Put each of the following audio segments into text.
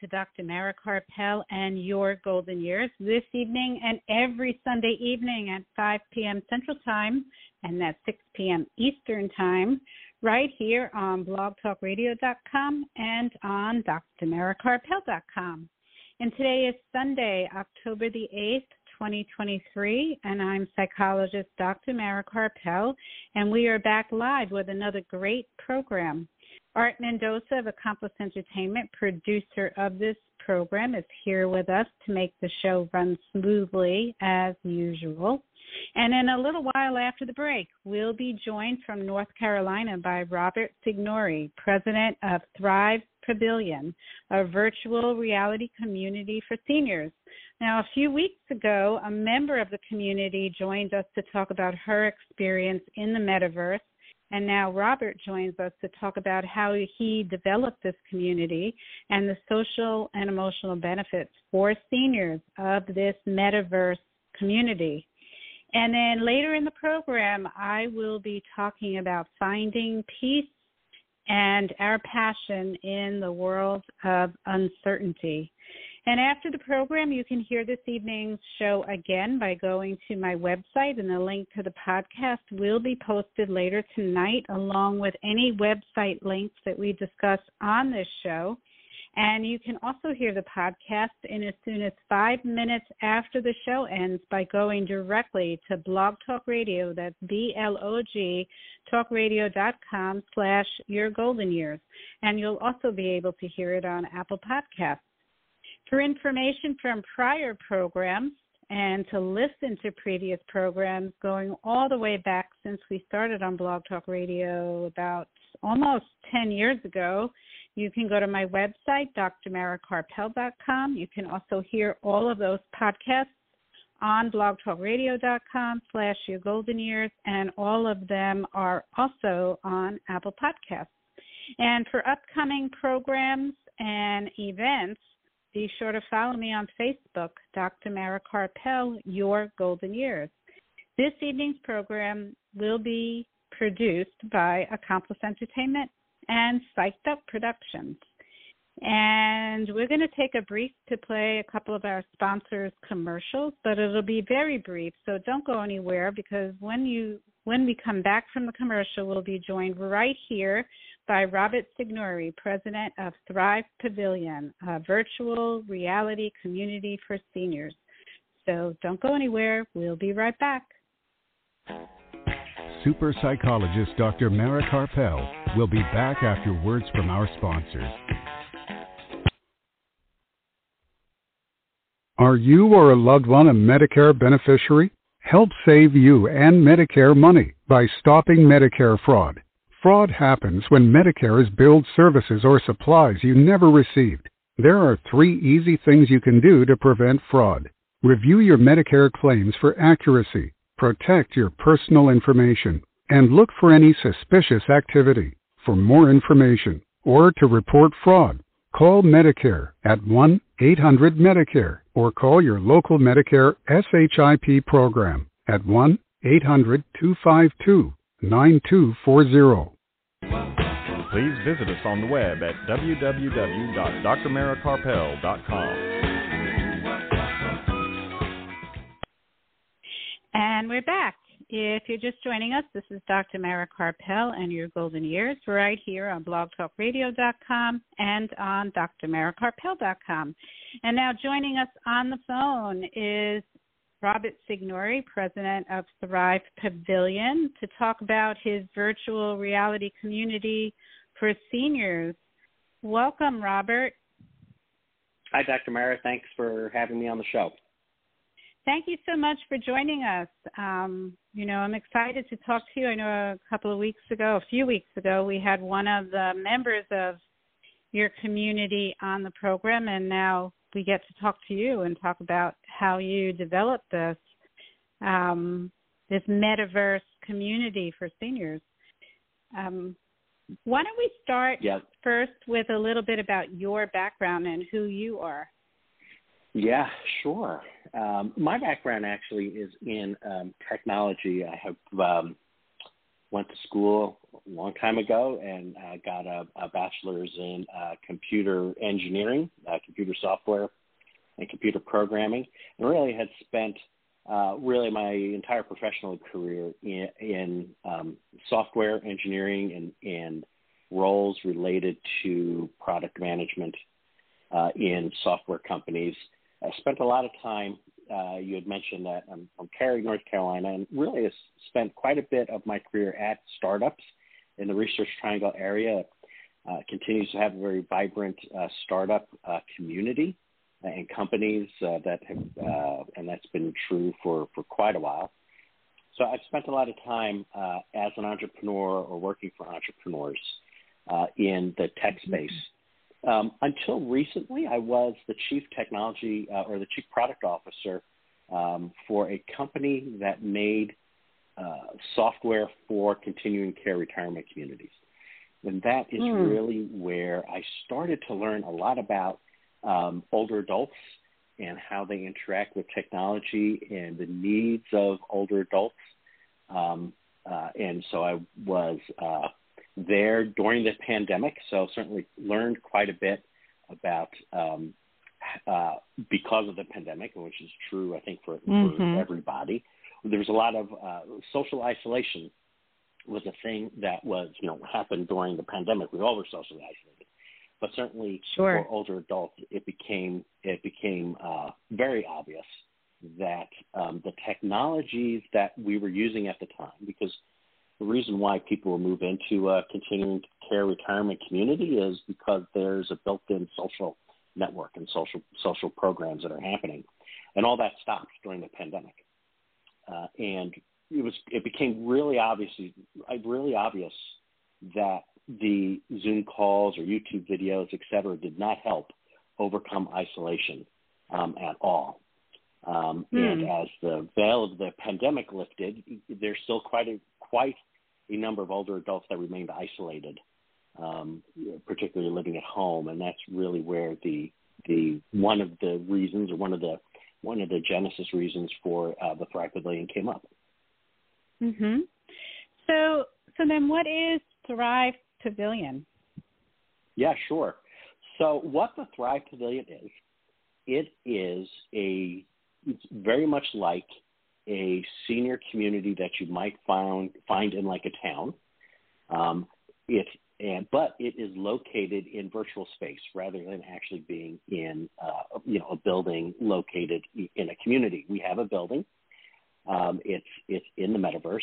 To Dr. Mara Karpel and your golden years this evening and every Sunday evening at 5 p.m. Central Time and that's 6 p.m. Eastern Time right here on blogtalkradio.com and on drmarakarpel.com. And today is Sunday, October the 8th, 2023, and I'm psychologist Dr. Mara Karpel, and we are back live with another great program. Art Mendoza of Accomplice Entertainment, producer of this program, is here with us to make the show run smoothly as usual. And in a little while after the break, we'll be joined from North Carolina by Robert Signore, president of Thrive Pavilion, a virtual reality community for seniors. Now, a few weeks ago, a member of the community joined us to talk about her experience in the metaverse and now Robert joins us to talk about how he developed this community and the social and emotional benefits for seniors of this metaverse community. And then later in the program, I will be talking about finding peace and our passion in the world of uncertainty. And after the program, you can hear this evening's show again by going to my website, and the link to the podcast will be posted later tonight, along with any website links that we discuss on this show. And you can also hear the podcast in as soon as five minutes after the show ends by going directly to Blog Talk Radio. That's B-L-O-G talkradio.com slash your golden years. And you'll also be able to hear it on Apple Podcasts. For information from prior programs and to listen to previous programs going all the way back since we started on Blog Talk Radio about almost 10 years ago, you can go to my website, drmarakarpel.com. You can also hear all of those podcasts on blogtalkradio.com slash your golden years, and all of them are also on Apple Podcasts. And for upcoming programs and events, be sure to follow me on Facebook, Dr. Mara Karpel, Your Golden Years. This evening's program will be produced by Accomplice Entertainment and Psyched Up Productions. And we're going to take a brief to play a couple of our sponsors' commercials, but it'll be very brief, so don't go anywhere because when you when we come back from the commercial, we'll be joined right here by Robert Signore, president of Thrive Pavilion, a virtual reality community for seniors. So don't go anywhere. We'll be right back. Super psychologist Dr. Mara Karpel will be back after words from our sponsors. Are you or a loved one a Medicare beneficiary? Help save you and Medicare money by stopping Medicare fraud. Fraud happens when Medicare is billed services or supplies you never received. There are three easy things you can do to prevent fraud. Review your Medicare claims for accuracy, protect your personal information, and look for any suspicious activity. For more information or to report fraud, call Medicare at 1 800 Medicare or call your local Medicare SHIP program at 1 800 252 9240. Please visit us on the web at www.drmarakarpel.com. And we're back. If you're just joining us, this is Dr. Mara Karpel and your golden years right here on blogtalkradio.com and on drmarakarpel.com. And now joining us on the phone is Robert Signore, president of Thrive Pavilion, to talk about his virtual reality community for seniors. Welcome, Robert. Hi, Dr. Mara. Thanks for having me on the show. Thank you so much for joining us. Um, you know, I'm excited to talk to you. I know a couple of weeks ago, a few weeks ago, we had one of the members of your community on the program, and now we get to talk to you and talk about how you developed this. um, this metaverse community for seniors. Um, why don't we start yeah. first with a little bit about your background and who you are? Yeah, sure. Um, my background actually is in um, technology. I have um, went to school a long time ago and uh, got a, a bachelor's in uh, computer engineering, uh, computer software, and computer programming, and really had spent uh, really my entire professional career in, in um, software engineering and, and roles related to product management uh, in software companies. I spent a lot of time. Uh, you had mentioned that I'm from Cary, North Carolina, and really spent quite a bit of my career at startups in the Research Triangle area. Uh, continues to have a very vibrant uh, startup uh, community and companies uh, that have, uh, and that's been true for, for quite a while. So I've spent a lot of time uh, as an entrepreneur or working for entrepreneurs uh, in the tech space. Um, until recently, I was the chief technology uh, or the chief product officer um, for a company that made uh, software for continuing care retirement communities. And that is mm. really where I started to learn a lot about um, older adults and how they interact with technology and the needs of older adults. Um, uh, and so I was uh, there during the pandemic, so certainly learned quite a bit about um, uh, because of the pandemic, which is true, I think, for, mm-hmm. for everybody. There was a lot of uh, social isolation was a thing that was, you know, happened during the pandemic. We all were socially isolated but certainly sure. for older adults, it became it became uh, very obvious that um, the technologies that we were using at the time, because the reason why people will move into a continuing care retirement community is because there's a built-in social network and social social programs that are happening, and all that stopped during the pandemic, uh, and it was it became really obvious really obvious that the Zoom calls or YouTube videos, et cetera, did not help overcome isolation um, at all. Um, mm. And as the veil of the pandemic lifted, there's still quite a quite a number of older adults that remained isolated, um, particularly living at home, and that's really where the the one of the reasons or one of the one of the genesis reasons for uh, the Thrive Pavilion came up. Mhm. So so then, what is Thrive Pavilion? Yeah, sure. So what the Thrive Pavilion is, it is a it's very much like a senior community that you might find find in like a town. Um, it and but it is located in virtual space rather than actually being in uh, you know a building located in a community. We have a building. Um, it's it's in the metaverse,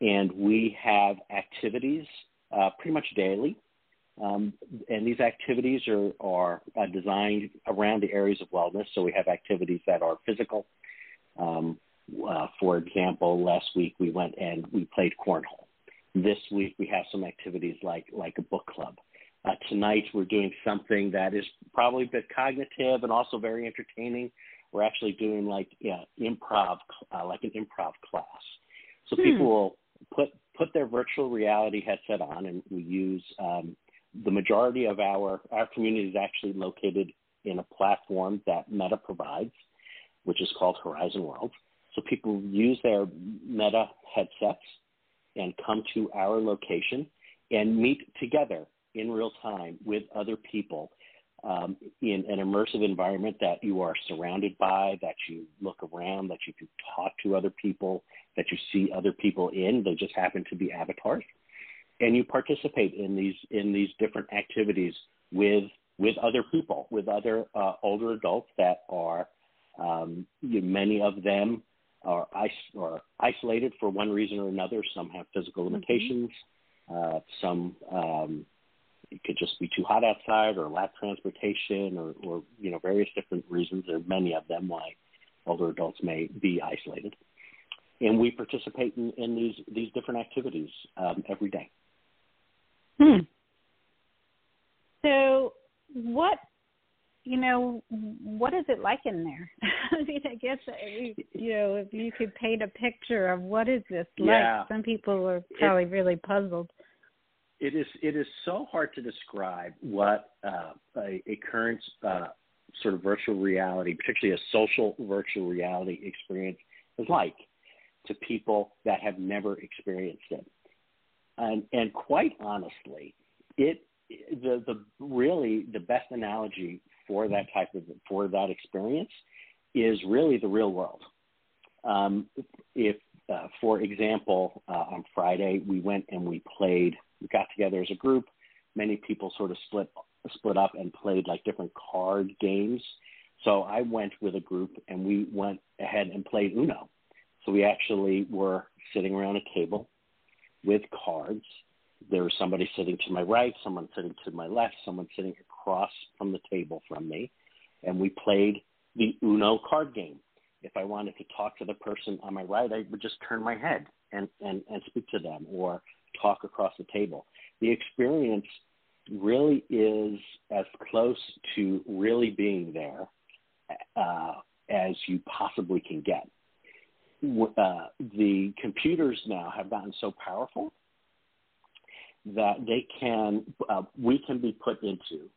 and we have activities uh, pretty much daily. Um, and these activities are, are uh, designed around the areas of wellness. So we have activities that are physical. Um, uh, for example, last week we went and we played cornhole. This week we have some activities like like a book club. Uh, tonight we're doing something that is probably a bit cognitive and also very entertaining. We're actually doing like yeah, improv, uh, like an improv class. So hmm. people will put put their virtual reality headset on, and we use um, the majority of our our community is actually located in a platform that Meta provides, which is called Horizon World. So people use their Meta headsets and come to our location and meet together in real time with other people um, in an immersive environment that you are surrounded by, that you look around, that you can talk to other people, that you see other people in. They just happen to be avatars, and you participate in these in these different activities with with other people, with other uh, older adults that are um, you know, many of them are, is- are isolated for one reason or another. Some have physical mm-hmm. limitations. Mm-hmm. Uh, some um, it could just be too hot outside or lack transportation or, or you know various different reasons. There are many of them why older adults may be isolated, and we participate in, in these these different activities um, every day. Hmm. So, what you know, what is it like in there? I mean, I guess you know, if you could paint a picture of what is this yeah. like, some people are probably it, really puzzled. It is. It is so hard to describe what uh, a, a current uh, sort of virtual reality, particularly a social virtual reality experience, is like to people that have never experienced it. And, and quite honestly, it the the really the best analogy for that type of for that experience is really the real world. Um, if, uh, for example, uh, on Friday we went and we played, got together as a group. Many people sort of split split up and played like different card games. So I went with a group and we went ahead and played Uno. So we actually were sitting around a table with cards. There was somebody sitting to my right, someone sitting to my left, someone sitting across from the table from me, and we played the Uno card game. If I wanted to talk to the person on my right, I would just turn my head and, and, and speak to them or talk across the table. The experience really is as close to really being there uh, as you possibly can get uh, the computers now have gotten so powerful that they can uh, we can be put into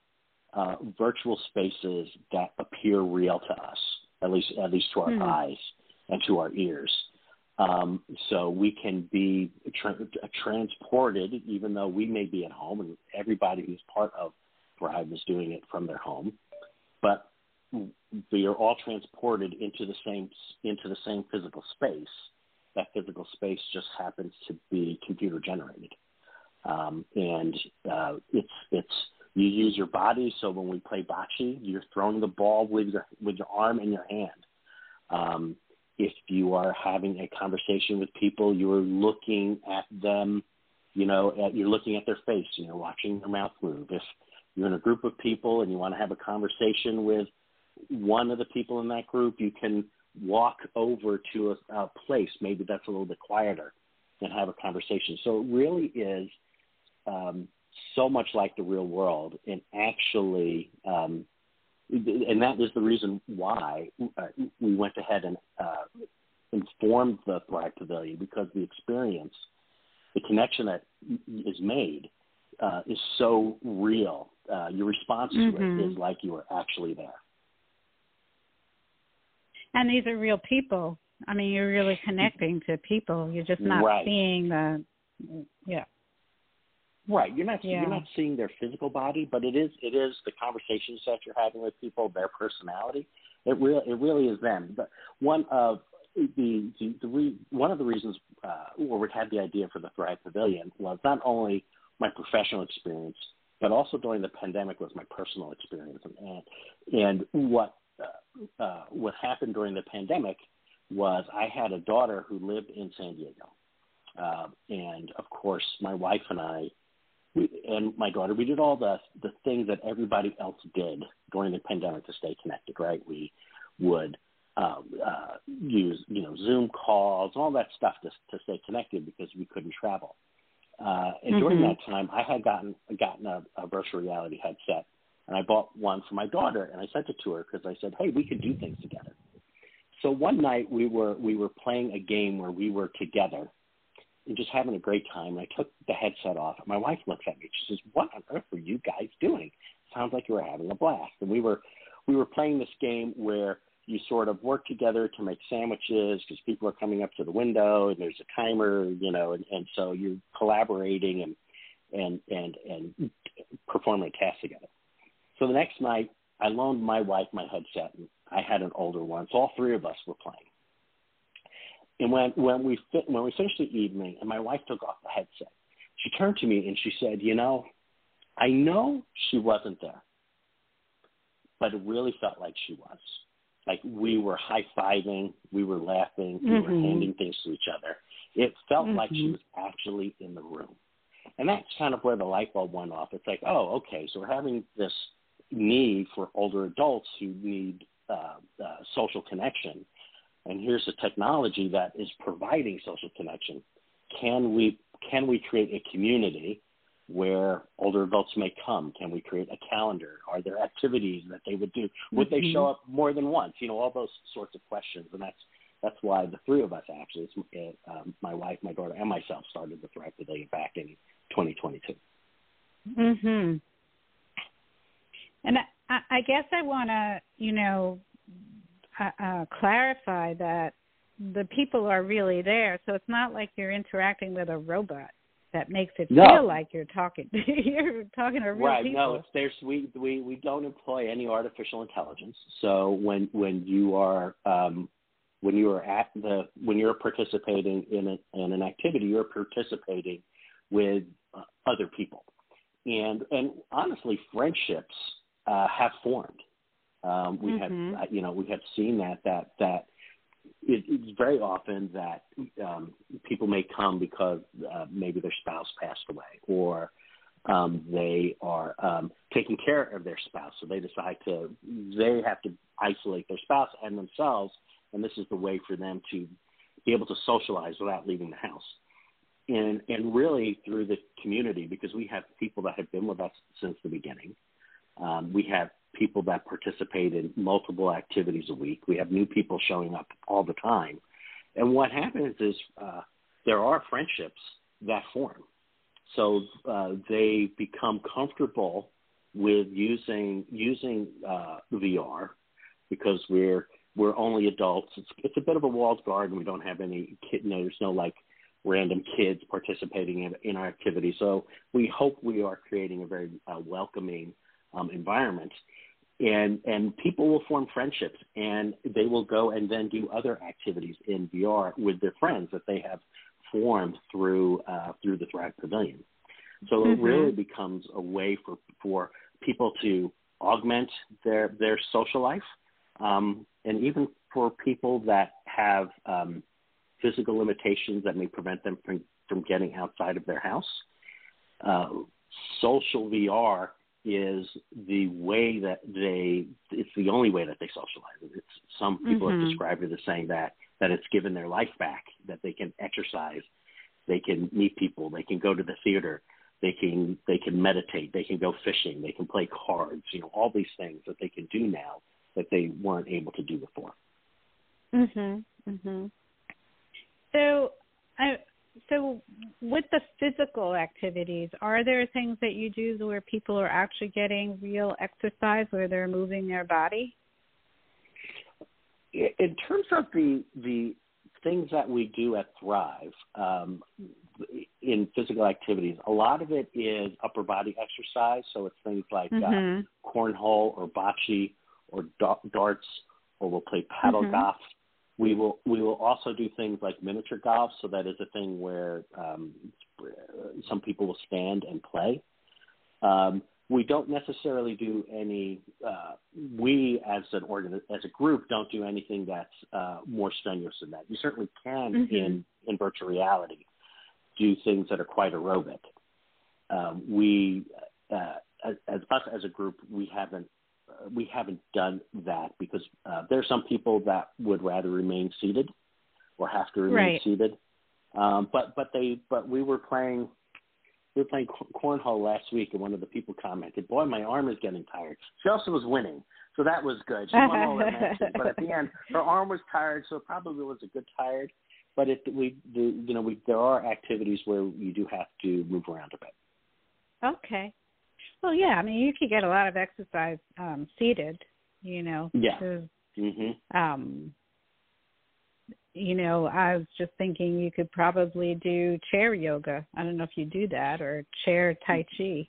uh, virtual spaces that appear real to us, at least at least to our mm. eyes and to our ears. Um, so we can be tra- transported, even though we may be at home, and everybody who's part of Thrive is doing it from their home. But we are all transported into the same into the same physical space. That physical space just happens to be computer generated, um, and uh, it's it's you use your body. So when we play bocce, you're throwing the ball with your with your arm and your hand. Um, if you are having a conversation with people, you are looking at them. You know, at, you're looking at their face and you're watching their mouth move. If you're in a group of people and you want to have a conversation with one of the people in that group, you can walk over to a, a place, maybe that's a little bit quieter, and have a conversation. So it really is um, so much like the real world, and actually, um, and that is the reason why uh, we went ahead and uh, informed the Thrive Pavilion because the experience, the connection that is made, uh, is so real. Uh, your response mm-hmm. to it mm-hmm. is like you are actually there. And these are real people. I mean, you're really connecting to people. You're just not right. seeing the, yeah. Right. You're not yeah. you're not seeing their physical body, but it is it is the conversations that you're having with people, their personality. It really it really is them. But one of the the, the re, one of the reasons uh, where we had the idea for the Thrive Pavilion was not only my professional experience, but also during the pandemic was my personal experience. And and what uh, uh, what happened during the pandemic was I had a daughter who lived in San Diego, uh, and of course my wife and I, we, and my daughter, we did all the the things that everybody else did during the pandemic to stay connected. Right? We would um, uh, use you know Zoom calls, all that stuff to to stay connected because we couldn't travel. Uh, and mm-hmm. during that time, I had gotten gotten a, a virtual reality headset and I bought one for my daughter, and I sent it to her because I said, "Hey, we could do things together." So one night we were we were playing a game where we were together and just having a great time. I took the headset off. My wife looks at me. She says, "What on earth are you guys doing? Sounds like you were having a blast." And we were we were playing this game where you sort of work together to make sandwiches because people are coming up to the window and there's a timer, you know, and, and so you're collaborating and and and and performing a task together. So the next night, I loaned my wife my headset, and I had an older one. So all three of us were playing. And when when we fi- when we finished the evening, and my wife took off the headset, she turned to me and she said, "You know, I know she wasn't there, but it really felt like she was. Like we were high fiving, we were laughing, we mm-hmm. were handing things to each other. It felt mm-hmm. like she mm-hmm. was actually in the room." And that's kind of where the light bulb went off. It's like, oh, okay, so we're having this need for older adults who need uh, uh, social connection. And here's a technology that is providing social connection. Can we can we create a community where older adults may come? Can we create a calendar? Are there activities that they would do? Would mm-hmm. they show up more than once? You know, all those sorts of questions, and that's that's why the three of us actually, it's, um, my wife, my daughter, and myself, started the Thrive Pavilion back in 2022. Mhm. And I, I guess I want to, you know, uh, clarify that the people are really there, so it's not like you're interacting with a robot that makes it no. feel like you're talking you're talking to real right. people. No, it's there's we we we don't employ any artificial intelligence. So when when you are um, when you are at the when you're participating in a, in an activity, you're participating with uh, other people, and and honestly, friendships uh, have formed. Um, we mm-hmm. have you know we have seen that that that it, it's very often that um, people may come because uh, maybe their spouse passed away or um, they are um, taking care of their spouse, so they decide to they have to isolate their spouse and themselves, and this is the way for them to be able to socialize without leaving the house. And and really through the community because we have people that have been with us since the beginning. Um, we have people that participate in multiple activities a week. We have new people showing up all the time. And what happens is uh, there are friendships that form. So uh, they become comfortable with using using uh, VR because we're we're only adults. It's it's a bit of a walled garden. We don't have any kid. You know, there's no like random kids participating in, in our activity. So we hope we are creating a very uh, welcoming um, environment and and people will form friendships and they will go and then do other activities in VR with their friends that they have formed through uh, through the Thrive Pavilion. So mm-hmm. it really becomes a way for for people to augment their their social life, um, and even for people that have um, physical limitations that may prevent them from from getting outside of their house. Uh, social VR is the way that they it's the only way that they socialize. It's some people mm-hmm. have described it as saying that that it's given their life back that they can exercise they can meet people they can go to the theater they can they can meditate they can go fishing they can play cards you know all these things that they can do now that they weren't able to do before. Mhm mhm so i so with the physical activities, are there things that you do where people are actually getting real exercise, where they're moving their body? In terms of the the things that we do at Thrive um, in physical activities, a lot of it is upper body exercise. So it's things like uh, mm-hmm. uh, cornhole or bocce or darts, or we'll play paddle mm-hmm. golf we will we will also do things like miniature golf. So that is a thing where um, some people will stand and play. Um, we don't necessarily do any. Uh, we as an organ as a group don't do anything that's uh, more strenuous than that. You certainly can mm-hmm. in in virtual reality do things that are quite aerobic. Um, we uh, as, as us as a group, we haven't we haven't done that because uh, there are some people that would rather remain seated or have to remain right. seated. Um, but but they but we were playing we were playing cornhole last week, and one of the people commented, "Boy, my arm is getting tired." She also was winning, so that was good. She won all matches, but at the end, her arm was tired, so it probably was a good tired. But it we the, you know we there are activities where you do have to move around a bit. Okay. Well, yeah. I mean, you could get a lot of exercise um, seated. You know. Yeah. mm-hmm. Um. You know, I was just thinking you could probably do chair yoga. I don't know if you do that or chair tai chi.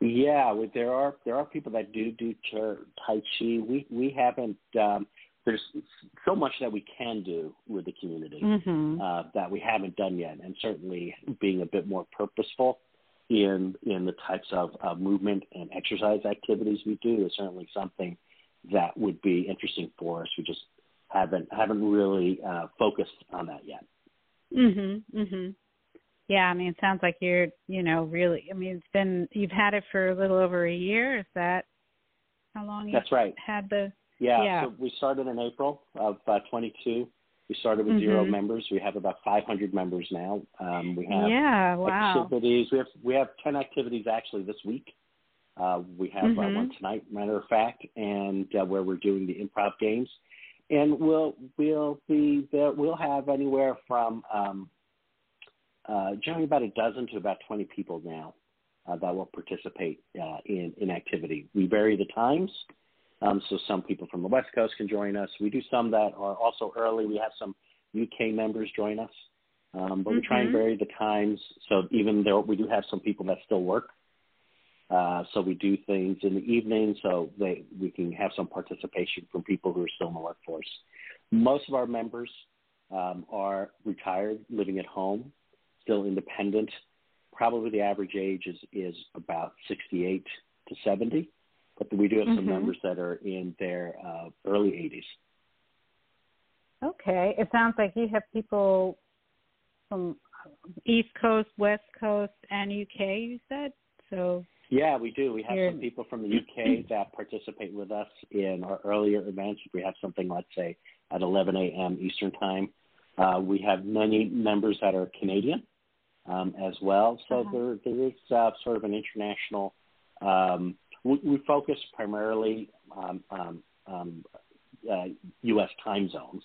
Yeah, there are there are people that do do chair tai chi. We we haven't. Um, there's so much that we can do with the community mm-hmm. uh, that we haven't done yet, and certainly being a bit more purposeful in in the types of uh, movement and exercise activities we do is certainly something that would be interesting for us. We just haven't haven't really uh, focused on that yet. Mhm. Mhm. Yeah, I mean, it sounds like you're, you know, really. I mean, it's been you've had it for a little over a year. Is that how long? That's right. Had the yeah. yeah. So we started in April of uh, 22, We started with mm-hmm. zero members. We have about 500 members now. Um, we have yeah, wow. activities. We have we have 10 activities actually this week. Uh, we have mm-hmm. uh, one tonight, matter of fact, and uh, where we're doing the improv games, and we'll we'll be there, we'll have anywhere from um, uh, generally about a dozen to about 20 people now uh, that will participate uh, in in activity. We vary the times. Um, so some people from the West Coast can join us. We do some that are also early. We have some UK members join us, um, but mm-hmm. we try and mm-hmm. vary the times. So even though we do have some people that still work, uh, so we do things in the evening so they, we can have some participation from people who are still in the workforce. Most of our members um, are retired, living at home, still independent. Probably the average age is, is about 68 to 70 but we do have some mm-hmm. members that are in their uh, early 80s. Okay, it sounds like you have people from East Coast, West Coast, and UK. You said so. Yeah, we do. We have You're... some people from the UK that participate with us in our earlier events. If we have something, let's say at 11 a.m. Eastern time, uh, we have many members that are Canadian um, as well. So uh-huh. there, there is uh, sort of an international um, we, we focus primarily on um, um, uh, U.S. time zones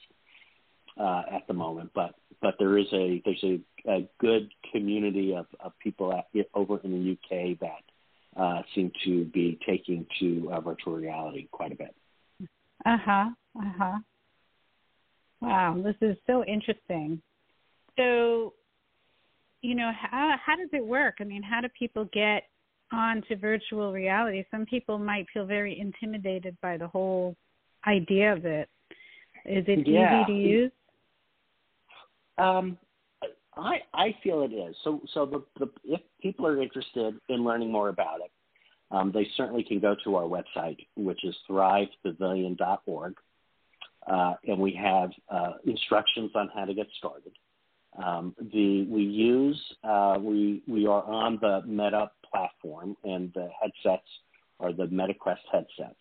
uh, at the moment, but but there is a there's a, a good community of, of people at, over in the UK that uh, seem to be taking to uh, virtual reality quite a bit. Uh huh. Uh huh. Wow, this is so interesting. So, you know, how how does it work? I mean, how do people get on to virtual reality, some people might feel very intimidated by the whole idea of it. Is it yeah. easy to use? Um, I I feel it is. So so the, the if people are interested in learning more about it, um, they certainly can go to our website, which is thrivepavilion.org, uh, and we have uh, instructions on how to get started. Um, the we use uh, we we are on the Meta platform, and the headsets are the MetaQuest headsets.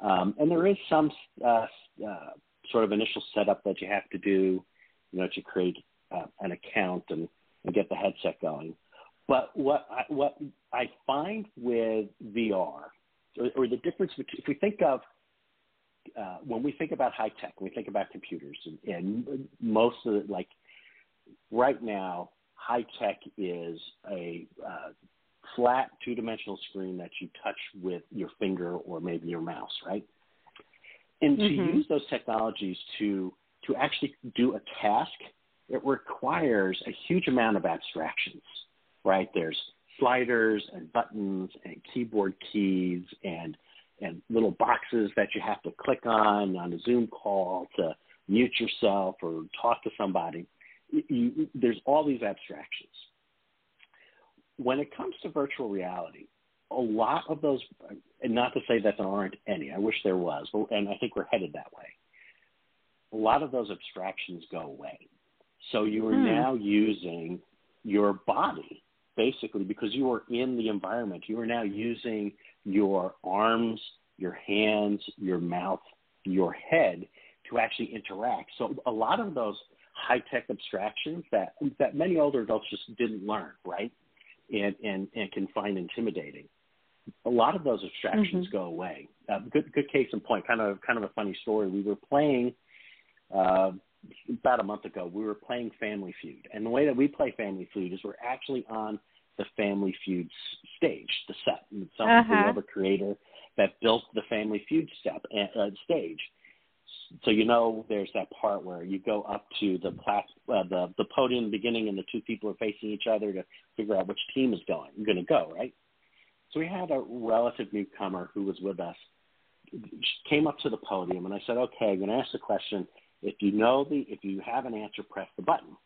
Um, and there is some uh, uh, sort of initial setup that you have to do, you know, to create uh, an account and, and get the headset going. But what I, what I find with VR, or, or the difference between, if we think of uh, when we think about high tech, we think about computers, and, and most of it, like right now, high tech is a uh, flat two dimensional screen that you touch with your finger or maybe your mouse, right? And mm-hmm. to use those technologies to to actually do a task, it requires a huge amount of abstractions, right? There's sliders and buttons and keyboard keys and and little boxes that you have to click on on a Zoom call to mute yourself or talk to somebody. You, there's all these abstractions when it comes to virtual reality, a lot of those, and not to say that there aren't any, I wish there was, and I think we're headed that way. A lot of those abstractions go away. So you are hmm. now using your body basically because you are in the environment. You are now using your arms, your hands, your mouth, your head to actually interact. So a lot of those high tech abstractions that that many older adults just didn't learn, right? And, and, and can find intimidating. A lot of those abstractions mm-hmm. go away. Uh, good, good case in point. Kind of, kind of a funny story. We were playing uh, about a month ago. We were playing Family Feud, and the way that we play Family Feud is we're actually on the Family Feud stage, the set. And some uh-huh. have a creator that built the Family Feud step uh, stage so you know there's that part where you go up to the plat- uh, the the podium beginning and the two people are facing each other to figure out which team is going going to go right? So we had a relative newcomer who was with us she came up to the podium and i said okay i'm going to ask the question if you know the if you have an answer press the button.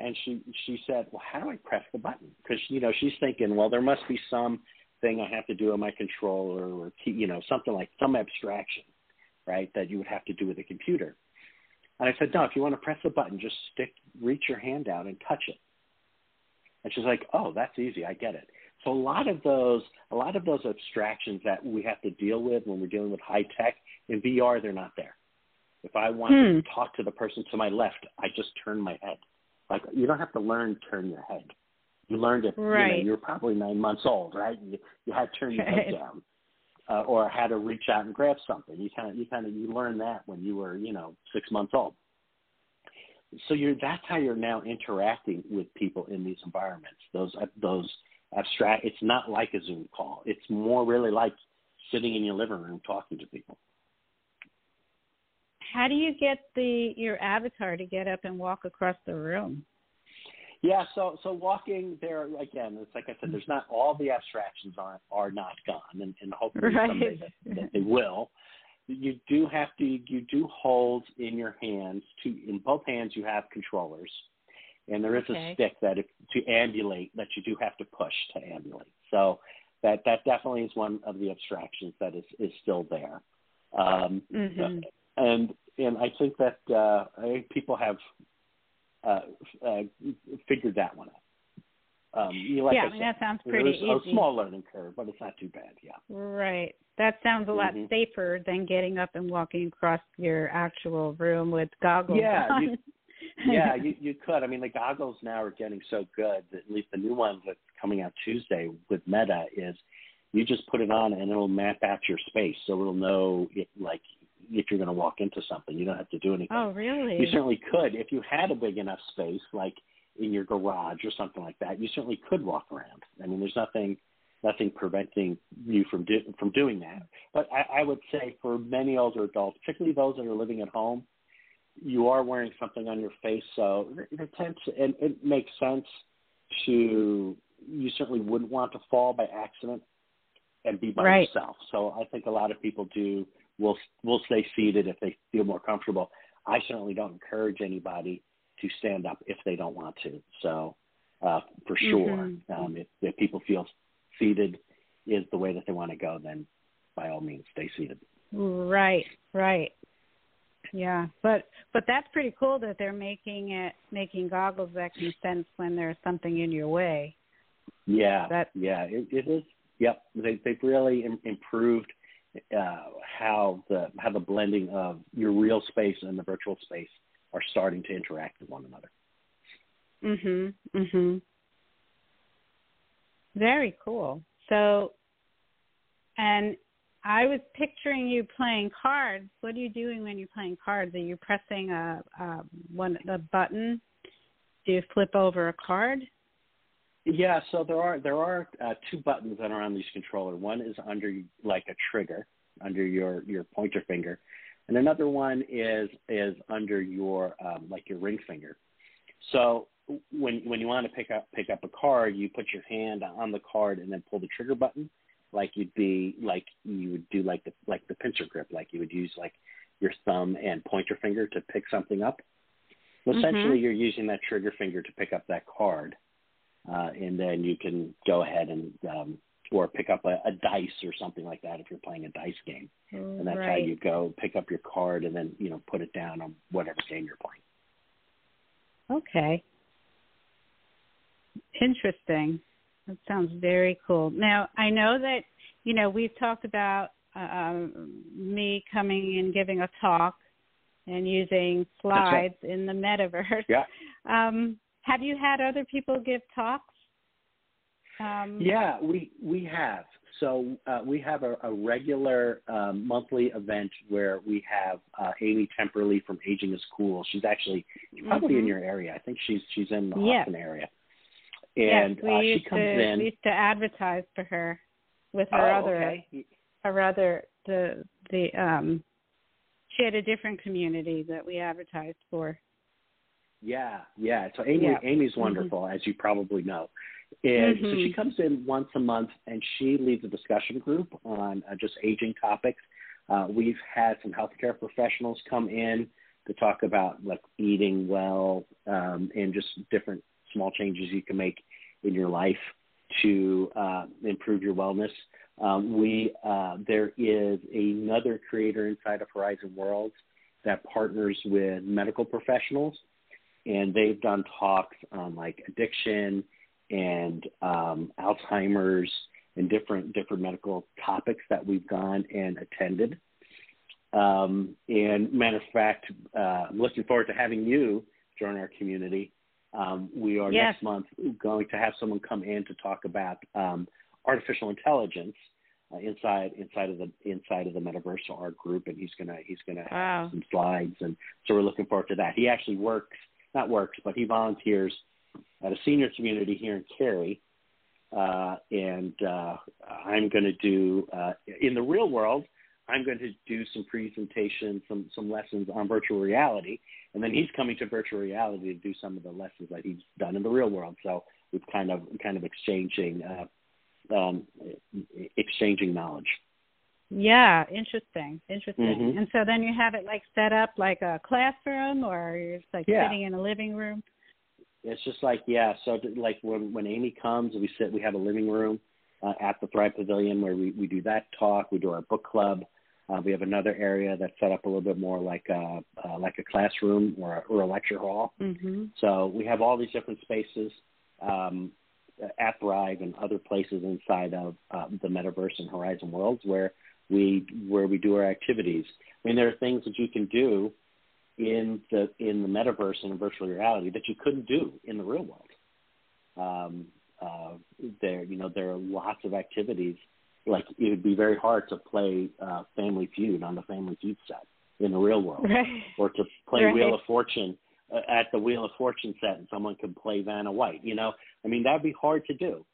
And she she said well how do i press the button? Because you know she's thinking well there must be some thing i have to do on my controller or you know something like some abstraction right, that you would have to do with a computer. And I said, no, if you want to press a button, just stick, reach your hand out and touch it. And she's like, oh, that's easy. I get it. So a lot of those, a lot of those abstractions that we have to deal with when we're dealing with high tech in VR, they're not there. If I want Hmm. to talk to the person to my left, I just turn my head. Like you don't have to learn to turn your head. You learned it. You know, Right. you're probably nine months old, right? You, you had to turn your head down, uh, or how to reach out and grab something. You kind of, you kind of, you learn that when you were, you know, six months old. So you're that's how you're now interacting with people in these environments. Those those abstract. It's not like a Zoom call. It's more really like sitting in your living room talking to people. How do you get the your avatar to get up and walk across the room? Yeah, so so walking there again, it's like I said, there's not all the abstractions are are not gone, and, and hopefully Right. someday that, that they will. You do have to you do hold in your hands to in both hands you have controllers, and there is Okay. a stick that if, to ambulate that you do have to push to ambulate. So that that definitely is one of the abstractions that is is still there. Um, hmm and and I think that uh, I think people have uh, uh, figured that one out. Um, you know, like yeah, I I mean said, that sounds pretty easy. a small learning curve, but it's not too bad. Yeah. Right. That sounds a lot Mhm. safer than getting up and walking across your actual room with goggles Yeah, on. you- yeah, you you could. I mean, the goggles now are getting so good. That at least the new ones that's coming out Tuesday with Meta is, you just put it on and it'll map out your space, so it'll know if like if you're going to walk into something. You don't have to do anything. oh, really? You certainly could if you had a big enough space, like in your garage or something like that. You certainly could walk around. I mean, there's nothing nothing preventing you from do, from doing that. But I, I would say for many older adults, particularly those that are living at home, you are wearing something on your face, so it, tends and it makes sense to. You certainly wouldn't want to fall by accident and be by Right. yourself. So I think a lot of people do will will stay seated if they feel more comfortable. I certainly don't encourage anybody to stand up if they don't want to. So uh, for sure, Mhm. um, if, if people feel seated is the way that they want to go, then by all means stay seated. Right, right. Yeah, but but that's pretty cool that they're making it making goggles that can sense when there's something in your way. Yeah, That- yeah, it, it is. Yep, they, they've really Im- improved uh, how the how the blending of your real space and the virtual space are starting to interact with one another. Mhm. Mhm. Very cool. So and I was picturing you playing cards. What are you doing when you're playing cards? Are you pressing a, a one the button? Do you flip over a card? Yeah, so there are there are uh, two buttons that are on these controller. One is under like a trigger under your your pointer finger, and another one is is under your um, like your ring finger. So when when you want to pick up pick up a card, you put your hand on the card and then pull the trigger button, like you'd be like you would do like the like the pincer grip, like you would use like your thumb and pointer finger to pick something up. Mhm. essentially, you're using that trigger finger to pick up that card uh, and then you can go ahead and um, or pick up a, a dice or something like that if you're playing a dice game, and that's how you go pick up your card and then you know put it down on whatever game you're playing. Okay. Interesting. That sounds very cool. Now, I know that, you know, we've talked about um, me coming and giving a talk and using slides in the metaverse. Yeah. Um, have you had other people give talks? Um, Yeah, we we have. So uh, we have a, a regular um, monthly event where we have uh, Amy Temperley from Aging is Cool. She's actually probably in Mhm. your area. I think she's she's in the Yes. Austin area. yes, And we uh, she used comes to in. we used to advertise for her with her oh, other okay. her other the the um she had a different community that we advertised for. Yeah, yeah. So Amy, Yeah. Amy's Mhm. wonderful, as you probably know. And so Mhm. she comes in once a month, and she leads a discussion group on uh, just aging topics. Uh, we've had some healthcare professionals come in to talk about like eating well um, and just different small changes you can make in your life to uh, improve your wellness. Um, we uh, there is another creator inside of Horizon Worlds that partners with medical professionals, and they've done talks on like addiction and um, Alzheimer's and different different medical topics that we've gone and attended. Um, and matter of fact, uh, I'm looking forward to having you join our community. Um, we are yes. next month going to have someone come in to talk about um, artificial intelligence uh, inside inside of the inside of the metaversal art group, and he's gonna he's gonna wow. have some slides, and so we're looking forward to that. He actually works not works, but he volunteers at a senior community here in Cary, uh, and uh, I'm going to do uh, in the real world. I'm going to do some presentations, some some lessons on virtual reality, and then he's coming to virtual reality to do some of the lessons that he's done in the real world. So we've kind of kind of exchanging uh, um, exchanging knowledge. Yeah, interesting, interesting. Mm-hmm. And so then you have it like set up like a classroom, or you're just like yeah. sitting in a living room. It's just like yeah. So like when when Amy comes, we sit. We have a living room uh, at the Thrive Pavilion where we we do that talk. We do our book club. Uh, we have another area that's set up a little bit more like a uh, like a classroom or a, or a lecture hall. Mm-hmm. So we have all these different spaces um, at Thrive and other places inside of uh, the metaverse and Horizon worlds where we where we do our activities. I mean, there are things that you can do in the in the metaverse and in virtual reality that you couldn't do in the real world. Um, uh, there, you know, there are lots of activities. Like it would be very hard to play uh, Family Feud on the Family Feud set in the real world, right. or to play right. Wheel of Fortune uh, at the Wheel of Fortune set, and someone could play Vanna White. You know, I mean, that'd be hard to do.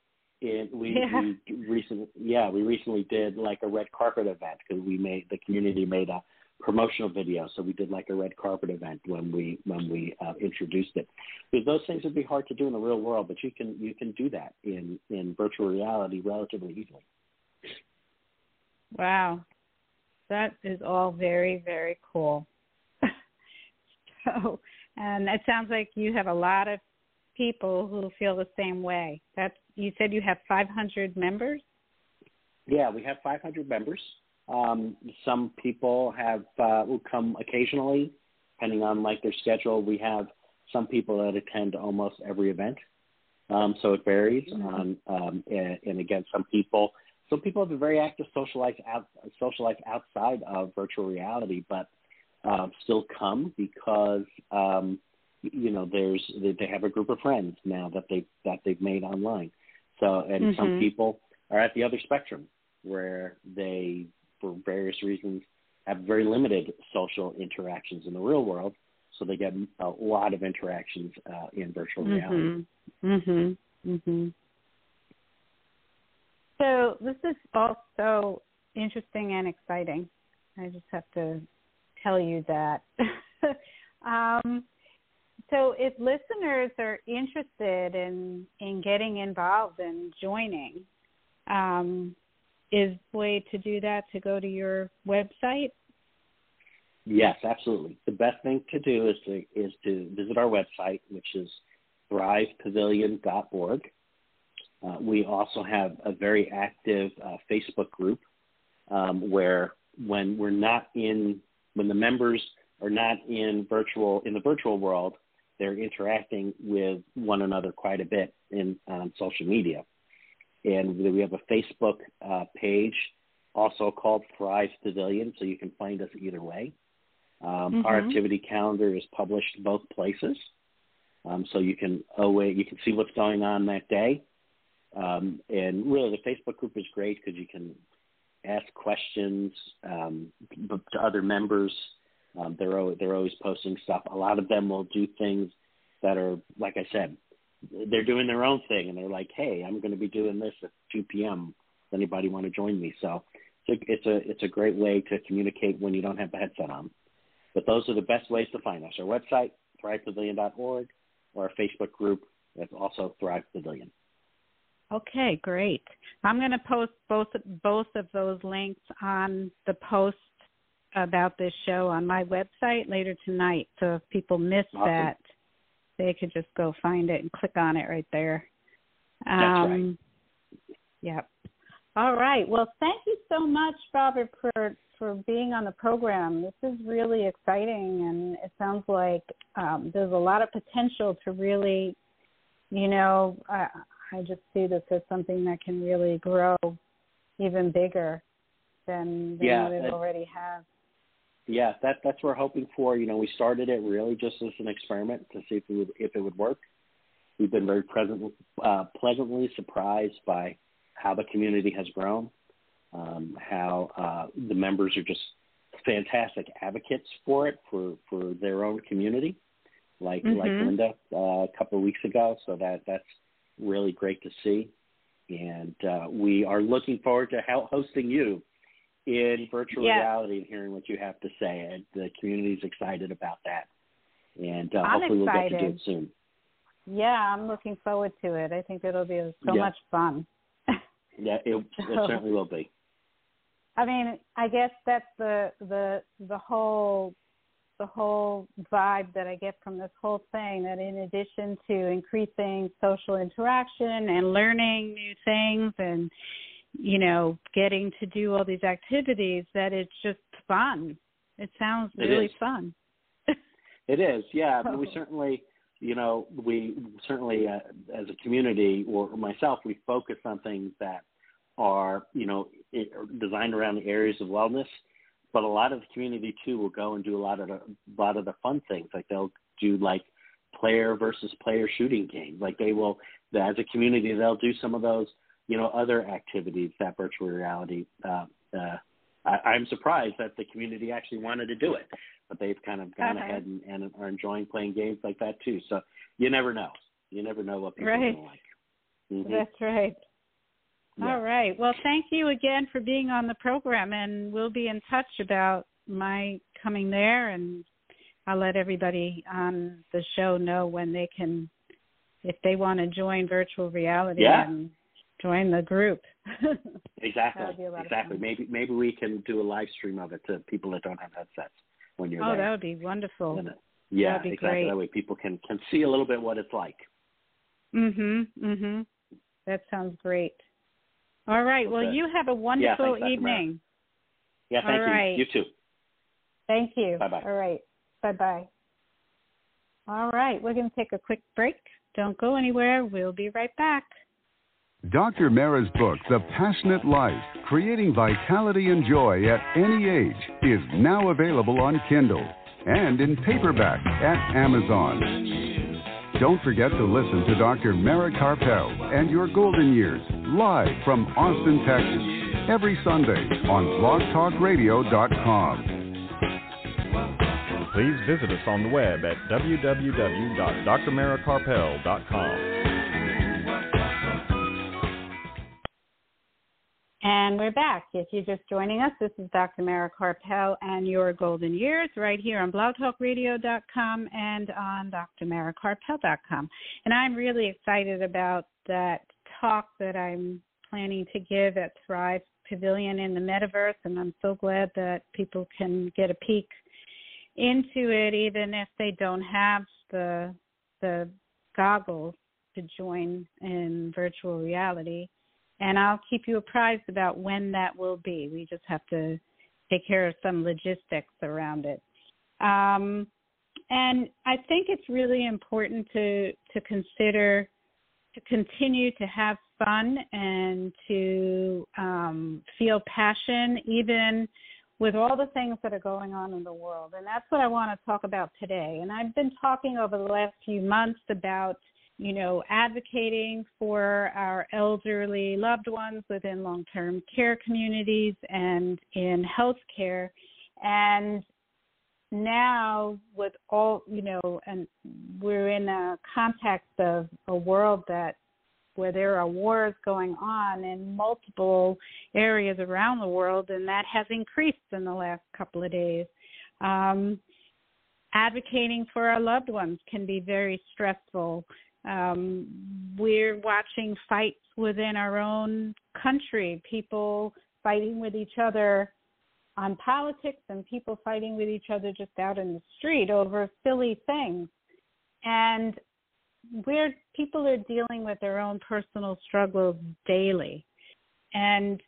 And we, yeah. we recently, yeah, we recently did like a red carpet event because we made the community made a promotional video. So we did like a red carpet event when we when we uh, introduced it. Because those things would be hard to do in the real world, but you can you can do that in in virtual reality relatively easily. Wow, that is all very very cool. so, and it sounds like you have a lot of people who feel the same way. That's you said you have 500 members. Yeah, we have 500 members. Um, some people have uh, will come occasionally, depending on like their schedule. We have some people that attend almost every event, um, so it varies. Mm-hmm. On um, and, and again, some people some people have a very active social life out, social life outside of virtual reality, but uh, still come because um, you know there's they have a group of friends now that they that they've made online. So and mm-hmm. some people are at the other spectrum where they for various reasons have very limited social interactions in the real world, so they get a lot of interactions uh, in virtual reality. Mhm. Mhm. So this is also interesting and exciting. I just have to tell you that. um, so if listeners are interested in in getting involved and joining, um, is way to do that to go to your website? Yes, absolutely. The best thing to do is to is to visit our website, which is thrivepavilion.org. Uh, we also have a very active uh, Facebook group um, where when we're not in when the members are not in virtual in the virtual world, they're interacting with one another quite a bit in on social media. And we have a Facebook uh, page also called Thrive Pavilion, so you can find us either way. Um, mm-hmm. Our activity calendar is published both places, um, so you can oh you can see what's going on that day. Um, and really, the Facebook group is great because you can ask questions um, to other members. Um, they're always, they're always posting stuff. A lot of them will do things that are, like I said, they're doing their own thing, and they're like, "Hey, I'm going to be doing this at 2 p.m. Does anybody want to join me?" So it's a, it's a great way to communicate when you don't have the headset on. But those are the best ways to find us: our website, thrivepavilion.org, or our Facebook group. That's also Thrive Pavilion. Okay, great. I'm going to post both both of those links on the post about this show on my website later tonight. So if people miss awesome. that, they could just go find it and click on it right there. Um, That's right. Yep. All right. Well, thank you so much, Robert, for for being on the program. This is really exciting, and it sounds like um, there's a lot of potential to really, you know, I, I just see this as something that can really grow even bigger than, than yeah, what it it, already has. Yeah, that that's what we're hoping for. You know, we started it really just as an experiment to see if it would if it would work. We've been very present, uh, pleasantly surprised by how the community has grown, um, how uh, the members are just fantastic advocates for it for for their own community, like mm-hmm. like Linda uh, a couple of weeks ago. So that that's really great to see, and uh, we are looking forward to hosting you in virtual yeah. reality and hearing what you have to say. And the community is excited about that, and uh, hopefully excited. we'll get to do it soon. Yeah, I'm looking forward to it. I think it'll be so yeah. much fun. yeah, it, it certainly will be. I mean, I guess that's the the the whole the whole vibe that I get from this whole thing that in addition to increasing social interaction and learning new things and you know getting to do all these activities that it's just fun. It sounds really is. fun. it is. Yeah, I mean, we certainly you know, we certainly uh, as a community or myself, we focus on things that are, you know, designed around the areas of wellness. But a lot of the community too will go and do a lot of the, a lot of the fun things. Like they'll do like player versus player shooting games. Like they will, as a community, they'll do some of those, you know, other activities that virtual reality. Uh, uh, I, I'm surprised that the community actually wanted to do it, but they've kind of gone ahead and, and are enjoying playing games like that too. So you never know. You never know what people right. are going to like. Mm-hmm. That's right. Yeah. All right. Well, thank you again for being on the program, and we'll be in touch about my coming there, and I'll let everybody on the show know when they can, if they want to join virtual reality yeah. and join the group. exactly. Exactly. Maybe maybe we can do a live stream of it to people that don't have headsets when you're oh, there. that would be wonderful. Yeah, be exactly. Great. That way people can can see a little bit what it's like. Mhm. Mhm. That sounds great. All right. Well, you have a wonderful Dr. evening. Yeah, thank All you. right. You too. Thank you. Bye-bye. All right. Bye bye. All right. We're going to take a quick break. Don't go anywhere. We'll be right back. Dr. Mara's book, The Passionate Life Creating Vitality and Joy at Any Age, is now available on Kindle and in paperback at Amazon. Don't forget to listen to Dr. Mara Karpel and Your Golden Years live from Austin, Texas, every Sunday on blogtalkradio.com. Please visit us on the web at www.drmarakarpel.com. And we're back. If you're just joining us, this is Dr. Mara Karpel and Your Golden Years right here on blogtalkradio.com and on drmarakarpel.com. And I'm really excited about that talk that I'm planning to give at Thrive Pavilion in the Metaverse, and I'm so glad that people can get a peek into it, even if they don't have the the goggles to join in virtual reality and I'll keep you apprised about when that will be. We just have to take care of some logistics around it. Um, and I think it's really important to to consider to continue to have fun and to um, feel passion, even with all the things that are going on in the world. And that's what I want to talk about today. And I've been talking over the last few months about you know, advocating for our elderly loved ones within long term care communities and in healthcare. And now, with all, you know, and we're in a context of a world that where there are wars going on in multiple areas around the world, and that has increased in the last couple of days. Um, advocating for our loved ones can be very stressful um, we're watching fights within our own country, people fighting with each other on politics and people fighting with each other just out in the street over silly things. And where people are dealing with their own personal struggles daily. And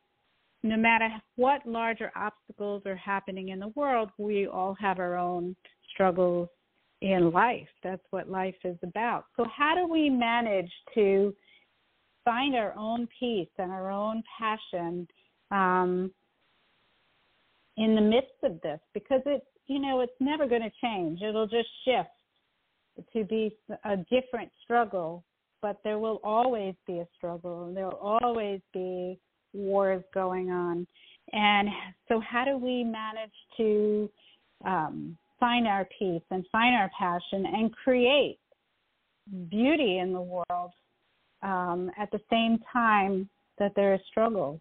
no matter what larger obstacles are happening in the world, we all have our own struggles in life. That's what life is about. So, how do we manage to find our own peace and our own passion um, in the midst of this because it's you know it's never going to change it'll just shift to be a different struggle but there will always be a struggle there will always be wars going on and so how do we manage to um, find our peace and find our passion and create beauty in the world um, at the same time that there is struggle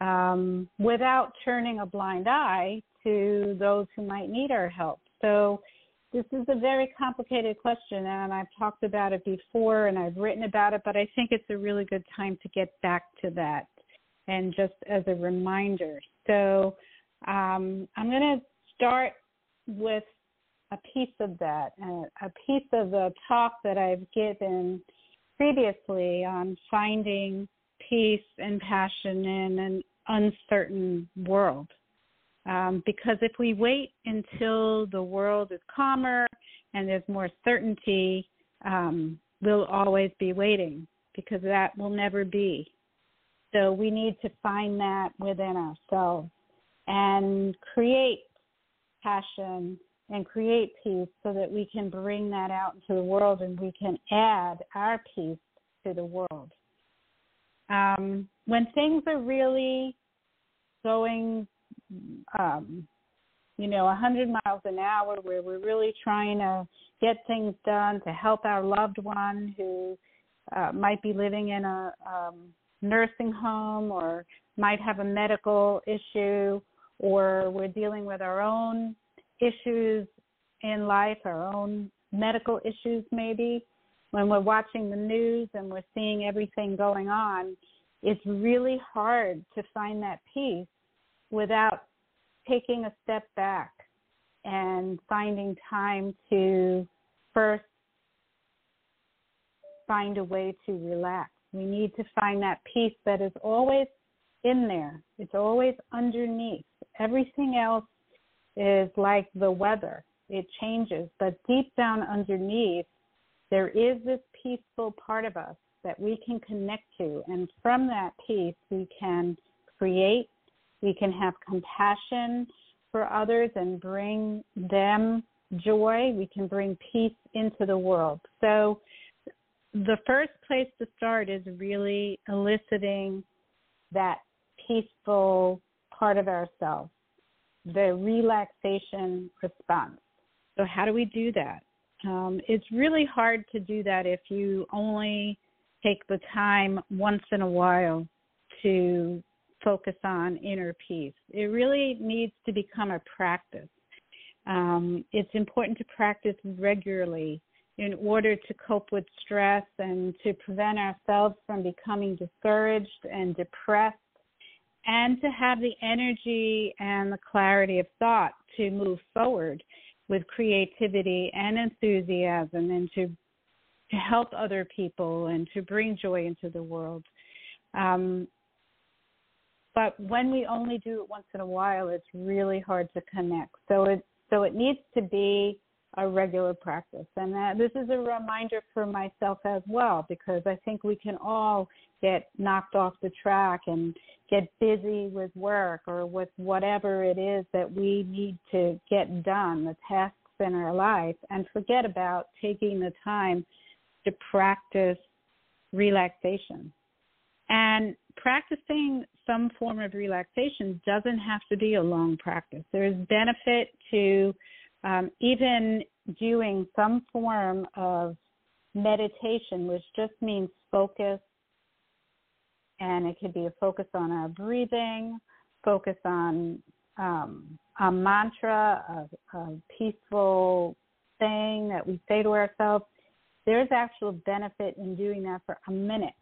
um, without turning a blind eye to those who might need our help. So, this is a very complicated question, and I've talked about it before and I've written about it, but I think it's a really good time to get back to that and just as a reminder. So, um, I'm going to start with a piece of that, a piece of the talk that I've given previously on finding peace and passion in an uncertain world. Um, because if we wait until the world is calmer and there's more certainty, um, we'll always be waiting because that will never be. So we need to find that within ourselves and create passion and create peace so that we can bring that out into the world and we can add our peace to the world. Um, when things are really going, um, you know, 100 miles an hour, where we're really trying to get things done to help our loved one who uh, might be living in a um, nursing home or might have a medical issue, or we're dealing with our own issues in life, our own medical issues maybe, when we're watching the news and we're seeing everything going on, it's really hard to find that peace without taking a step back and finding time to first find a way to relax. We need to find that peace that is always in there. It's always underneath. Everything else is like the weather, it changes. But deep down underneath, there is this peaceful part of us that we can connect to. And from that peace, we can create, we can have compassion for others and bring them joy. We can bring peace into the world. So, the first place to start is really eliciting that peaceful part of ourselves the relaxation response. So, how do we do that? Um, it's really hard to do that if you only take the time once in a while to focus on inner peace. It really needs to become a practice. Um, it's important to practice regularly in order to cope with stress and to prevent ourselves from becoming discouraged and depressed and to have the energy and the clarity of thought to move forward with creativity and enthusiasm and to to help other people and to bring joy into the world. Um, but when we only do it once in a while, it's really hard to connect. So it so it needs to be a regular practice, and that, this is a reminder for myself as well because I think we can all get knocked off the track and get busy with work or with whatever it is that we need to get done, the tasks in our life, and forget about taking the time to practice relaxation. And practicing some form of relaxation doesn't have to be a long practice. There's benefit to um, even doing some form of meditation, which just means focus and it could be a focus on our breathing, focus on um, a mantra, a, a peaceful saying that we say to ourselves. There's actual benefit in doing that for a minute,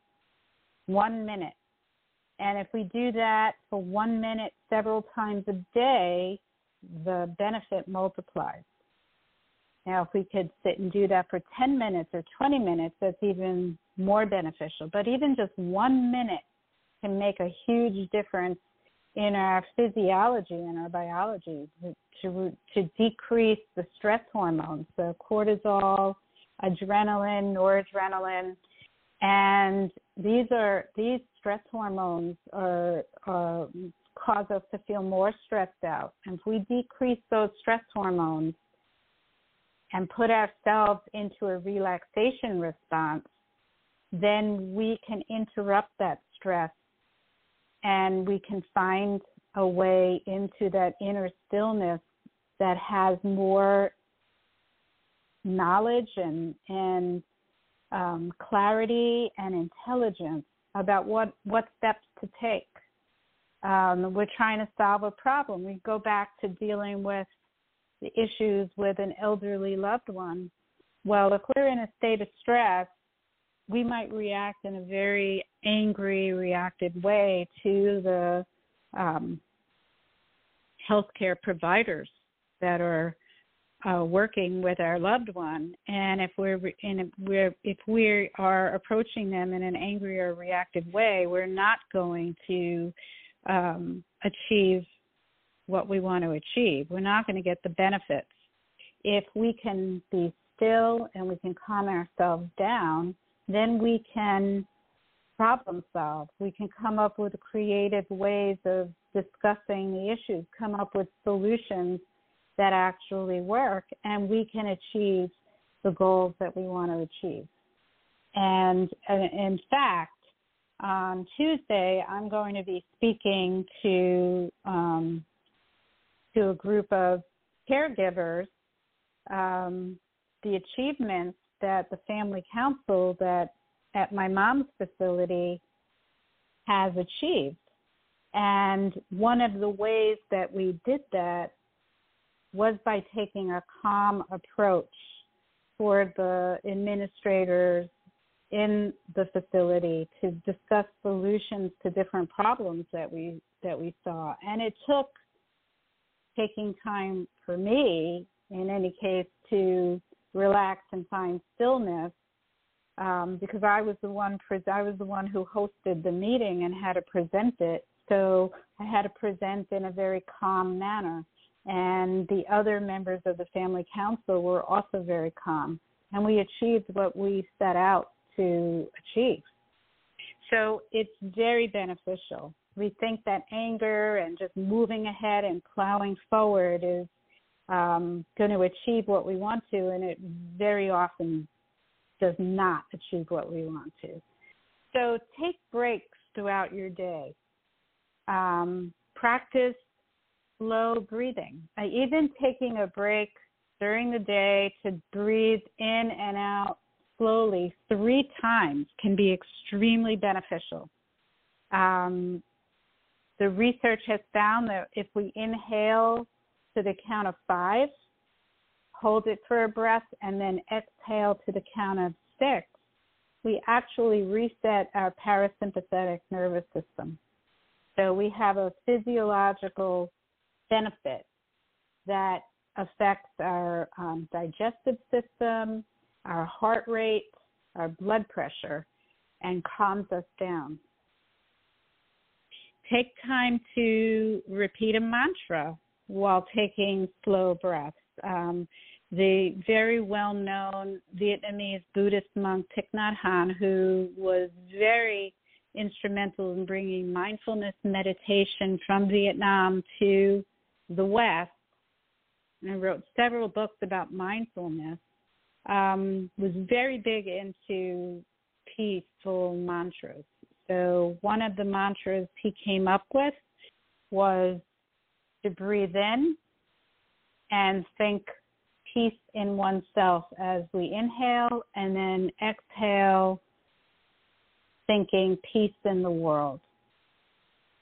one minute. And if we do that for one minute several times a day, the benefit multiplies. Now, if we could sit and do that for 10 minutes or 20 minutes, that's even more beneficial. But even just one minute can make a huge difference in our physiology and our biology to, to decrease the stress hormones, the cortisol, adrenaline, noradrenaline, and these are these stress hormones are, are cause us to feel more stressed out. And if we decrease those stress hormones and put ourselves into a relaxation response, then we can interrupt that stress and we can find a way into that inner stillness that has more knowledge and and um, clarity and intelligence about what what steps to take. Um, we're trying to solve a problem. We go back to dealing with the issues with an elderly loved one. Well, if we're in a state of stress, we might react in a very angry, reactive way to the um, healthcare providers that are uh, working with our loved one, and if we're in a, we're if we are approaching them in an angry or reactive way, we're not going to um, achieve what we want to achieve. We're not going to get the benefits. If we can be still and we can calm ourselves down, then we can problem solve. We can come up with creative ways of discussing the issues, come up with solutions that actually work, and we can achieve the goals that we want to achieve. And uh, in fact, on Tuesday, I'm going to be speaking to um, to a group of caregivers um, the achievements that the family council that at my mom's facility has achieved. And one of the ways that we did that was by taking a calm approach toward the administrators in the facility to discuss solutions to different problems that we that we saw. And it took taking time for me in any case to relax and find stillness um, because I was the one pres I was the one who hosted the meeting and had to present it. So I had to present in a very calm manner. And the other members of the family council were also very calm. And we achieved what we set out to achieve. So it's very beneficial. We think that anger and just moving ahead and plowing forward is um, going to achieve what we want to and it very often does not achieve what we want to. So take breaks throughout your day. Um, practice slow breathing. Uh, even taking a break during the day to breathe in and out slowly three times can be extremely beneficial. Um, the research has found that if we inhale to the count of five, hold it for a breath, and then exhale to the count of six, we actually reset our parasympathetic nervous system. So we have a physiological benefit that affects our um, digestive system, our heart rate, our blood pressure, and calms us down. Take time to repeat a mantra while taking slow breaths. Um, the very well known Vietnamese Buddhist monk Thich Nhat Hanh, who was very instrumental in bringing mindfulness meditation from Vietnam to the West, and wrote several books about mindfulness, um, was very big into peaceful mantras. So one of the mantras he came up with was to breathe in and think peace in oneself as we inhale and then exhale thinking peace in the world.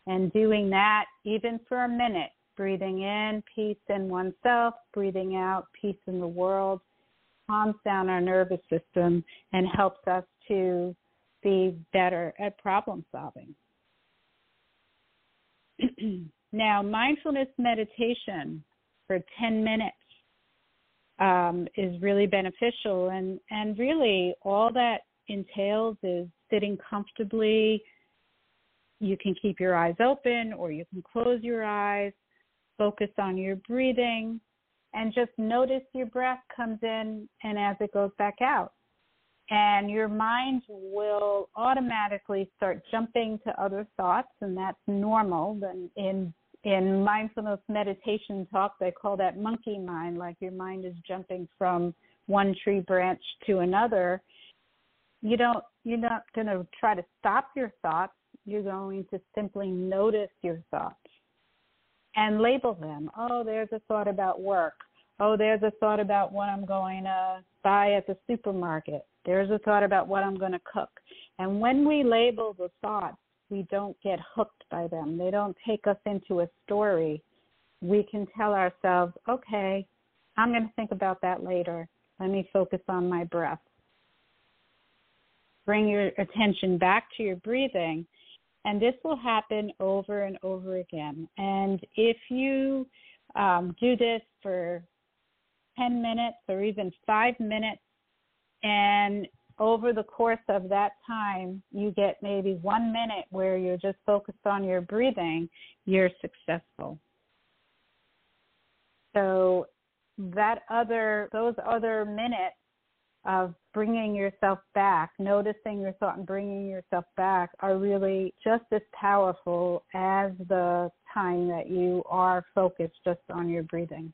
And doing that even for a minute breathing in peace in oneself, breathing out peace in the world, calms down our nervous system and helps us to be better at problem solving. now, mindfulness meditation for 10 minutes um, is really beneficial, and, and really all that entails is sitting comfortably. You can keep your eyes open or you can close your eyes focus on your breathing and just notice your breath comes in and as it goes back out. and your mind will automatically start jumping to other thoughts and that's normal. Then in in mindfulness meditation talk they call that monkey mind like your mind is jumping from one tree branch to another. You don't you're not going to try to stop your thoughts. You're going to simply notice your thoughts and label them oh there's a thought about work oh there's a thought about what i'm going to buy at the supermarket there's a thought about what I'm going to cook. And when we label the thoughts, we don't get hooked by them. They don't take us into a story. We can tell ourselves, okay, I'm going to think about that later. Let me focus on my breath. Bring your attention back to your breathing. And this will happen over and over again. And if you um, do this for 10 minutes or even five minutes and over the course of that time, you get maybe one minute where you're just focused on your breathing, you're successful. So that other, those other minutes of bringing yourself back, noticing your thought and bringing yourself back are really just as powerful as the time that you are focused just on your breathing.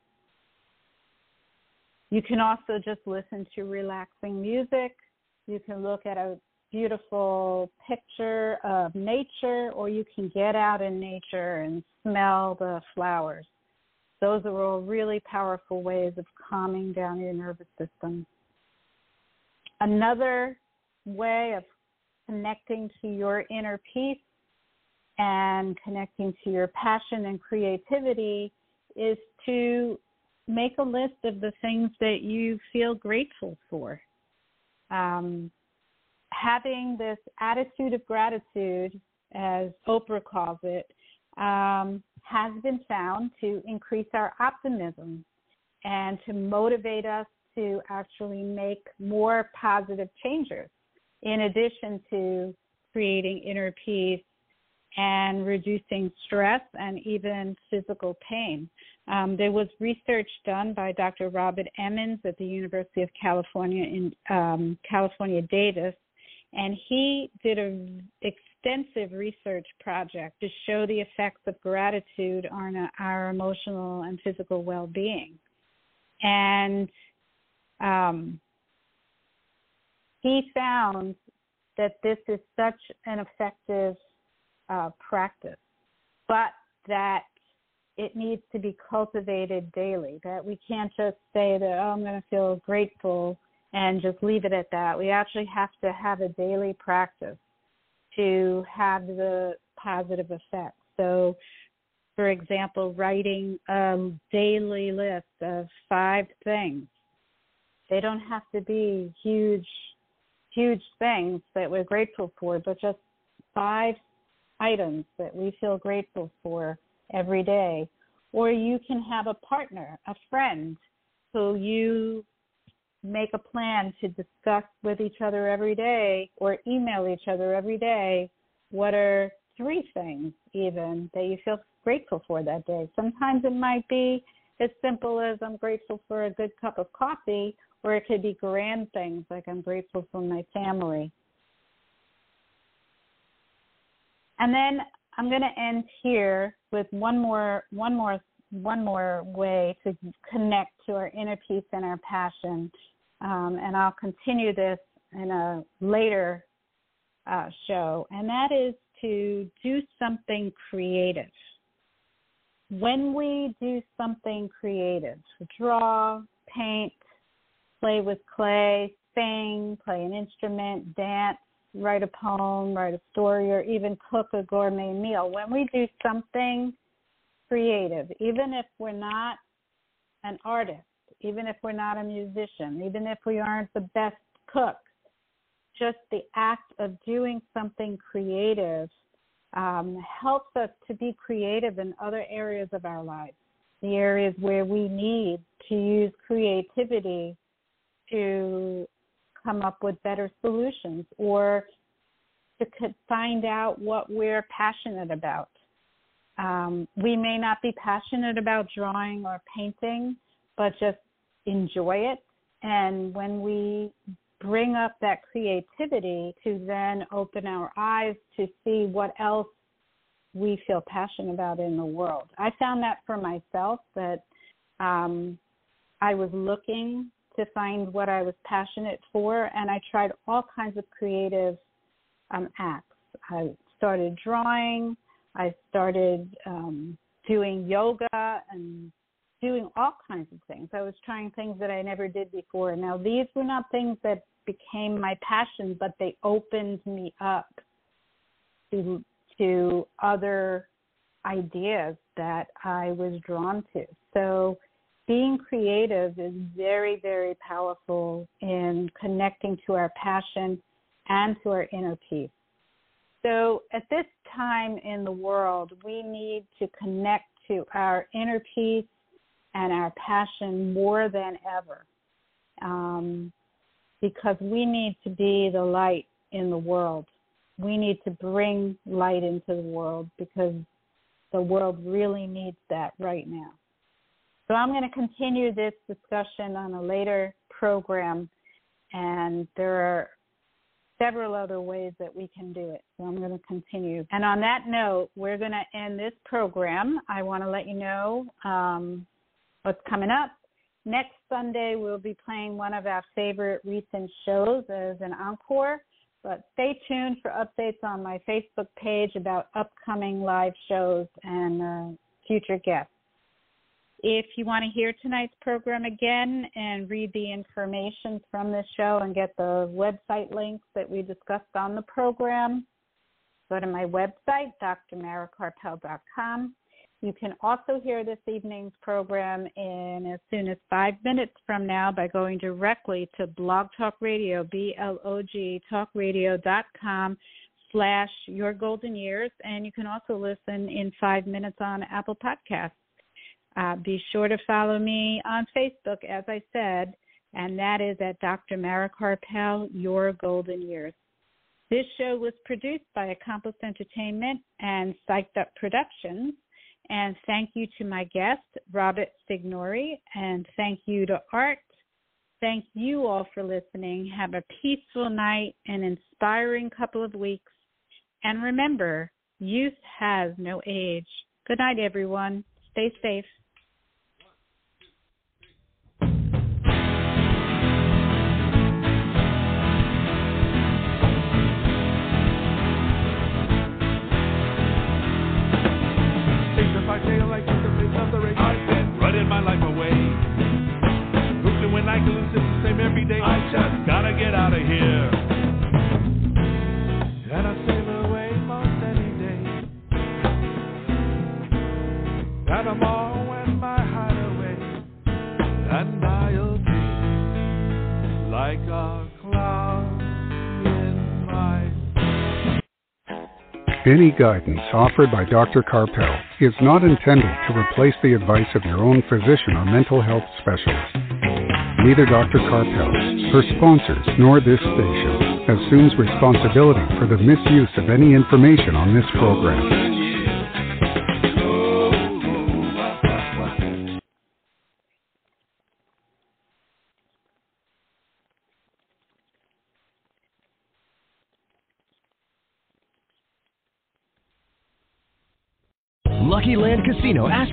You can also just listen to relaxing music. You can look at a beautiful picture of nature, or you can get out in nature and smell the flowers. Those are all really powerful ways of calming down your nervous system. Another way of connecting to your inner peace and connecting to your passion and creativity is to make a list of the things that you feel grateful for. Um, having this attitude of gratitude, as Oprah calls it, um, has been found to increase our optimism and to motivate us to actually make more positive changes, in addition to creating inner peace and reducing stress and even physical pain. Um, there was research done by Dr. Robert Emmons at the University of California in um, California Davis, and he did an extensive research project to show the effects of gratitude on our emotional and physical well-being. And um, he found that this is such an effective uh, practice, but that it needs to be cultivated daily. That we can't just say that, oh, I'm going to feel grateful and just leave it at that. We actually have to have a daily practice to have the positive effects. So, for example, writing a daily list of five things. They don't have to be huge, huge things that we're grateful for, but just five items that we feel grateful for every day. Or you can have a partner, a friend, who you make a plan to discuss with each other every day or email each other every day what are three things even that you feel grateful for that day. Sometimes it might be as simple as I'm grateful for a good cup of coffee, or it could be grand things like I'm grateful for my family. And then I'm going to end here with one more one more one more way to connect to our inner peace and our passion. Um, and I'll continue this in a later uh, show, and that is to do something creative. When we do something creative, draw, paint, play with clay, sing, play an instrument, dance, write a poem, write a story, or even cook a gourmet meal. When we do something creative, even if we're not an artist, even if we're not a musician, even if we aren't the best cook, just the act of doing something creative um, helps us to be creative in other areas of our lives, the areas where we need to use creativity to come up with better solutions or to find out what we're passionate about. Um, we may not be passionate about drawing or painting, but just enjoy it. And when we bring up that creativity to then open our eyes to see what else we feel passionate about in the world. I found that for myself that um, I was looking to find what I was passionate for, and I tried all kinds of creative um, acts. I started drawing. I started um, doing yoga and doing all kinds of things. I was trying things that I never did before. Now, these were not things that became my passion, but they opened me up to to other ideas that I was drawn to. So, being creative is very, very powerful in connecting to our passion and to our inner peace. So, at this time in the world, we need to connect to our inner peace and our passion more than ever um, because we need to be the light in the world. We need to bring light into the world because the world really needs that right now. So I'm going to continue this discussion on a later program, and there are several other ways that we can do it. So I'm going to continue. And on that note, we're going to end this program. I want to let you know um, what's coming up. Next Sunday, we'll be playing one of our favorite recent shows as an encore. But stay tuned for updates on my Facebook page about upcoming live shows and uh, future guests. If you want to hear tonight's program again and read the information from the show and get the website links that we discussed on the program, go to my website, drmarakarpel.com. You can also hear this evening's program in as soon as five minutes from now by going directly to Blog Talk Radio, B-L-O-G, talkradio.com slash Your Golden Years. And you can also listen in five minutes on Apple Podcasts. Uh, be sure to follow me on Facebook, as I said, and that is at Dr. Mara Karpel, Your Golden Years. This show was produced by Accomplice Entertainment and Psyched Up Productions. And thank you to my guest, Robert Signore, and thank you to Art. Thank you all for listening. Have a peaceful night, an inspiring couple of weeks. And remember, youth has no age. Good night, everyone. Stay safe. The same every day. I just gotta get out of here. And I sail away most any day. And I'm my. And I'll be like a cloud Any guidance offered by Dr. Karpel is not intended to replace the advice of your own physician or mental health specialist. Neither Dr. Karpel, her sponsors, nor this station assumes responsibility for the misuse of any information on this program. Lucky Land Casino